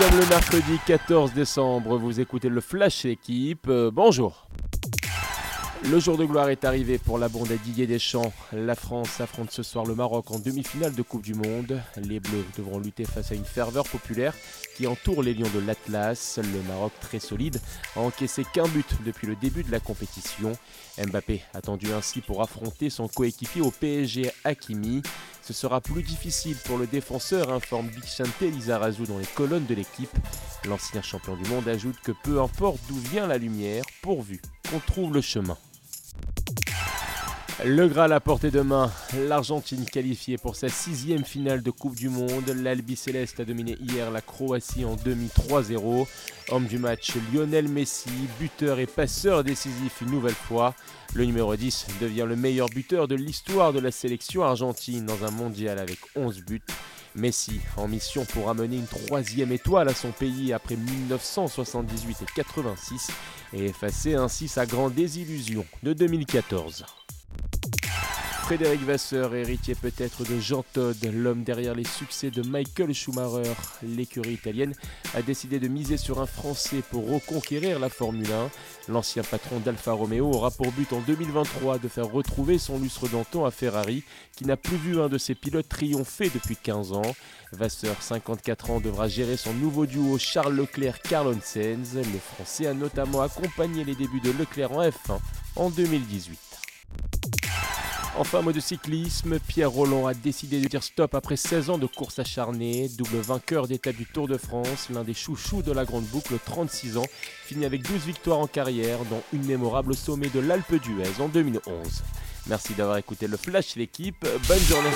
sommes le mercredi 14 décembre, vous écoutez le Flash Équipe, euh, bonjour. Le jour de gloire est arrivé pour la bande à Didier Deschamps. La France affronte ce soir le Maroc en demi-finale de Coupe du Monde. Les Bleus devront lutter face à une ferveur populaire qui entoure les Lions de l'Atlas. Le Maroc, très solide, a encaissé qu'un but depuis le début de la compétition. Mbappé attendu ainsi pour affronter son coéquipier au PSG Hakimi. Ce sera plus difficile pour le défenseur, informe Bixante Lizarazu dans les colonnes de l'équipe. L'ancien champion du monde ajoute que peu importe d'où vient la lumière, pourvu qu'on trouve le chemin. Le Graal à portée de main, l'Argentine qualifiée pour sa sixième finale de Coupe du Monde. L'Albi Céleste a dominé hier la Croatie en demi 3-0. Homme du match, Lionel Messi, buteur et passeur décisif une nouvelle fois. Le numéro 10 devient le meilleur buteur de l'histoire de la sélection argentine dans un mondial avec 11 buts. Messi en mission pour amener une troisième étoile à son pays après 1978 et 86 et effacer ainsi sa grande désillusion de 2014. Frédéric Vasseur, héritier peut-être de Jean Todt, l'homme derrière les succès de Michael Schumacher, l'écurie italienne, a décidé de miser sur un Français pour reconquérir la Formule 1. L'ancien patron d'Alfa Romeo aura pour but en 2023 de faire retrouver son lustre d'antan à Ferrari, qui n'a plus vu un de ses pilotes triompher depuis 15 ans. Vasseur, 54 ans, devra gérer son nouveau duo Charles Leclerc-Carl Sainz. Le Français a notamment accompagné les débuts de Leclerc en F1 en 2018. Enfin, mot de cyclisme, Pierre Roland a décidé de dire stop après 16 ans de course acharnée. Double vainqueur d'étape du Tour de France, l'un des chouchous de la Grande Boucle, 36 ans, finit avec 12 victoires en carrière, dont une mémorable sommet de l'Alpe d'Huez en 2011. Merci d'avoir écouté le Flash l'équipe, bonne journée